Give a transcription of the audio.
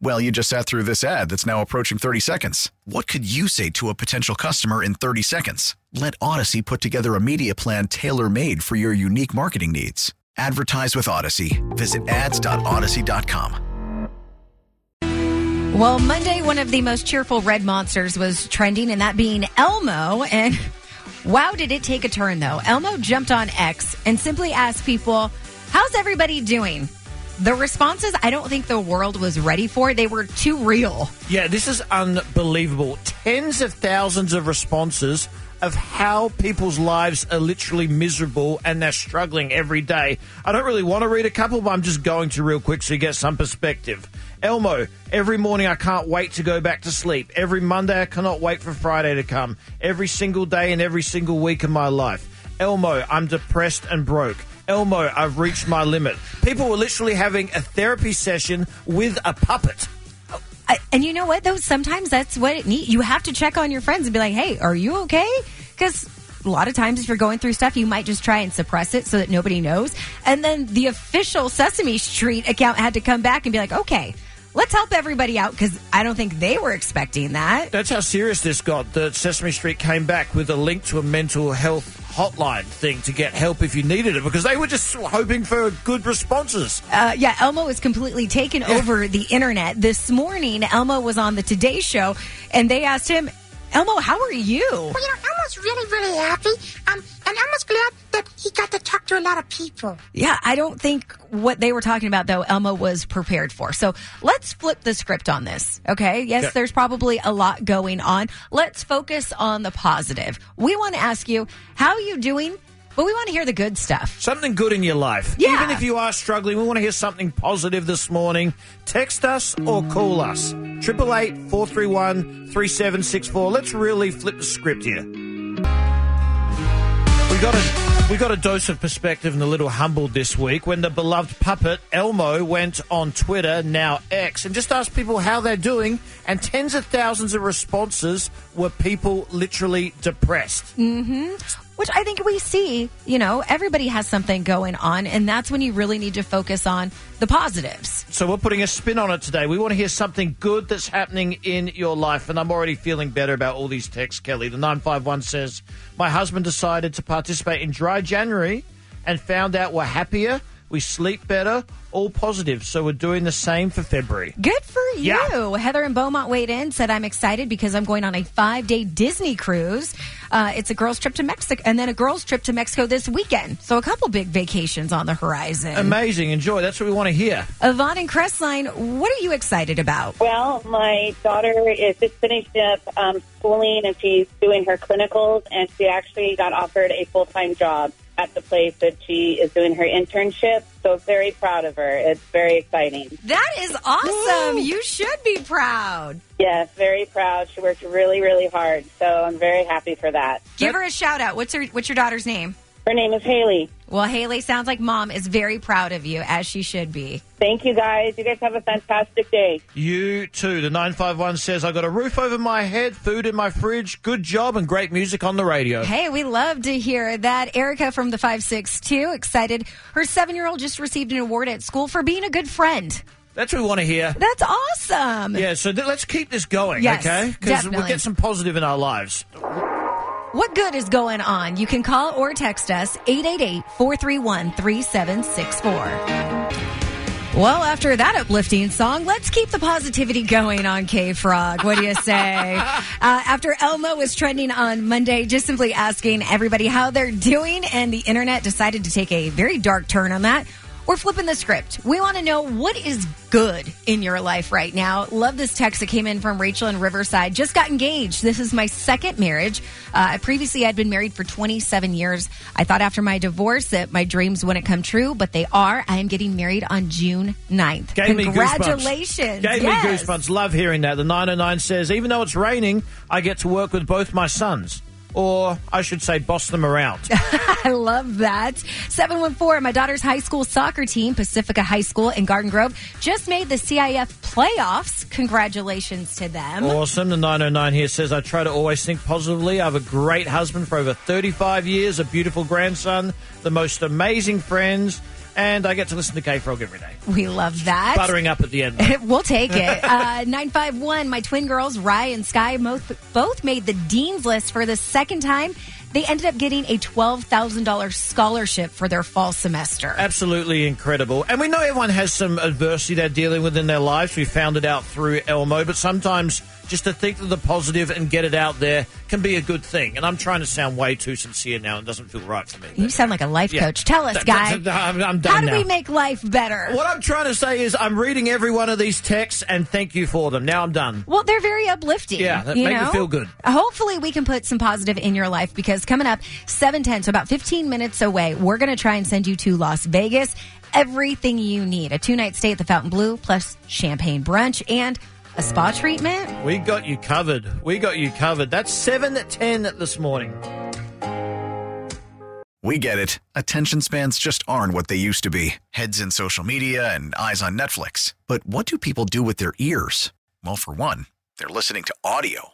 Well, you just sat through this ad that's now approaching 30 seconds. What could you say to a potential customer in 30 seconds? Let Odyssey put together a media plan tailor made for your unique marketing needs. Advertise with Odyssey. Visit ads.odyssey.com. Well, Monday, one of the most cheerful red monsters was trending, and that being Elmo. And wow, did it take a turn, though. Elmo jumped on X and simply asked people, How's everybody doing? The responses, I don't think the world was ready for. They were too real. Yeah, this is unbelievable. Tens of thousands of responses of how people's lives are literally miserable and they're struggling every day. I don't really want to read a couple, but I'm just going to real quick so you get some perspective. Elmo, every morning I can't wait to go back to sleep. Every Monday I cannot wait for Friday to come. Every single day and every single week of my life. Elmo, I'm depressed and broke. Elmo, I've reached my limit. People were literally having a therapy session with a puppet. Oh, I, and you know what, though? Sometimes that's what it needs. You have to check on your friends and be like, hey, are you okay? Because a lot of times if you're going through stuff, you might just try and suppress it so that nobody knows. And then the official Sesame Street account had to come back and be like, okay, let's help everybody out because I don't think they were expecting that. That's how serious this got. That Sesame Street came back with a link to a mental health hotline thing to get help if you needed it because they were just hoping for good responses. Uh, yeah, Elmo is completely taken over the internet. This morning, Elmo was on the Today Show and they asked him, Elmo, how are you? Well, you know, Elmo's really, really happy. Um, and Elmo's glad talk to a lot of people. Yeah, I don't think what they were talking about, though, Elmo was prepared for. So let's flip the script on this, okay? Yes, Okay. there's probably a lot going on. Let's focus on the positive. We want to ask you, how are you doing? But we want to hear the good stuff. Something good in your life. Yeah. Even if you are struggling, we want to hear something positive this morning. Text us or call us. 888 431 3764. Let's really flip the script here. We got a we got a dose of perspective and a little humbled this week when the beloved puppet Elmo went on Twitter, now X, and just asked people how they're doing, and tens of thousands of responses were people literally depressed. Mm-hmm. Which I think we see, you know, everybody has something going on, and that's when you really need to focus on the positives. So we're putting a spin on it today. We want to hear something good that's happening in your life, and I'm already feeling better about all these texts, Kelli. The 951 says, My husband decided to participate in Dry January and found out we're happier, we sleep better, all positive. So we're doing the same for February. Good for you. Yeah. Heather and Beaumont weighed in, said, I'm excited because I'm going on a five day Disney cruise. Uh, it's a girls' trip to Mexico and then a girls' trip to Mexico this weekend. So a couple big vacations on the horizon. Amazing. Enjoy. That's what we want to hear. Yvonne and Crestline, what are you excited about? Well, my daughter is just finished up um, schooling and she's doing her clinicals, and she actually got offered a full time job at the place that she is doing her internship. So very proud of her. It's very exciting. That is awesome. You should be proud. Yes, very proud. She worked really, really hard. So I'm very happy for that. Give her a shout out. What's her what's your daughter's name? Her name is Haley. Well, Haley sounds like mom is very proud of you, as she should be. Thank you guys. You guys have a fantastic day. You too. The 951 says, I got a roof over my head, food in my fridge, good job, and great music on the radio. Hey, we love to hear that. Erica from the 562, excited. Her seven year old just received an award at school for being a good friend. That's what we want to hear. That's awesome. Yeah, so th- let's keep this going, Yes, okay? Because we'll get some positive in our lives. What good is going on? You can call or text us 888 431 3764. Well, after that uplifting song, let's keep the positivity going on K Frog. What do you say? uh, after Elmo was trending on Monday, just simply asking everybody how they're doing, and the internet decided to take a very dark turn on that. We're flipping the script. We want to know what is good in your life right now. Love this text that came in from Rachel in Riverside. Just got engaged. This is my second marriage. Uh, I'd been married for 27 years. I thought after my divorce that my dreams wouldn't come true, but they are. I am getting married on June 9th. Gave me. Congratulations. Gave Yes. me goosebumps. Love hearing that. The 909 says, even though it's raining, I get to work with both my sons. Or I should say, boss them around. I love that. 714, my daughter's high school soccer team, Pacifica High School in Garden Grove, just made the CIF playoffs. Congratulations to them. Awesome. The 909 here says, I try to always think positively. I have a great husband for over 35 years, a beautiful grandson, the most amazing friends, and I get to listen to K Frog every day. We love that. Buttering up at the end. we'll take it. Uh, 951, my twin girls, Rye and Sky, both, both made the Dean's List for the second time. They ended up getting a $12,000 scholarship for their fall semester. Absolutely incredible. And we know everyone has some adversity they're dealing with in their lives. We found it out through Elmo, but sometimes just to think of the positive and get it out there can be a good thing. And I'm trying to sound way too sincere now it doesn't feel right for me. You sound like a life Yeah. coach. Tell us, guy. I'm, I'm done How do now. we make life better? what I'm trying to say is I'm reading every one of these texts and thank you for them. Now I'm done. Well, they're very uplifting. Yeah, that you make me know? feel good. Hopefully, we can put some positive in your life because coming up, 710, so about 15 minutes away, we're going to try and send you to Las Vegas. Everything you need a two night stay at the Fontainebleau, plus champagne brunch and a spa treatment. We got you covered. We got you covered. That's 7:10 this morning. We get it. Attention spans just aren't what they used to be heads in social media and eyes on Netflix. But what do people do with their ears? Well, for one, they're listening to audio.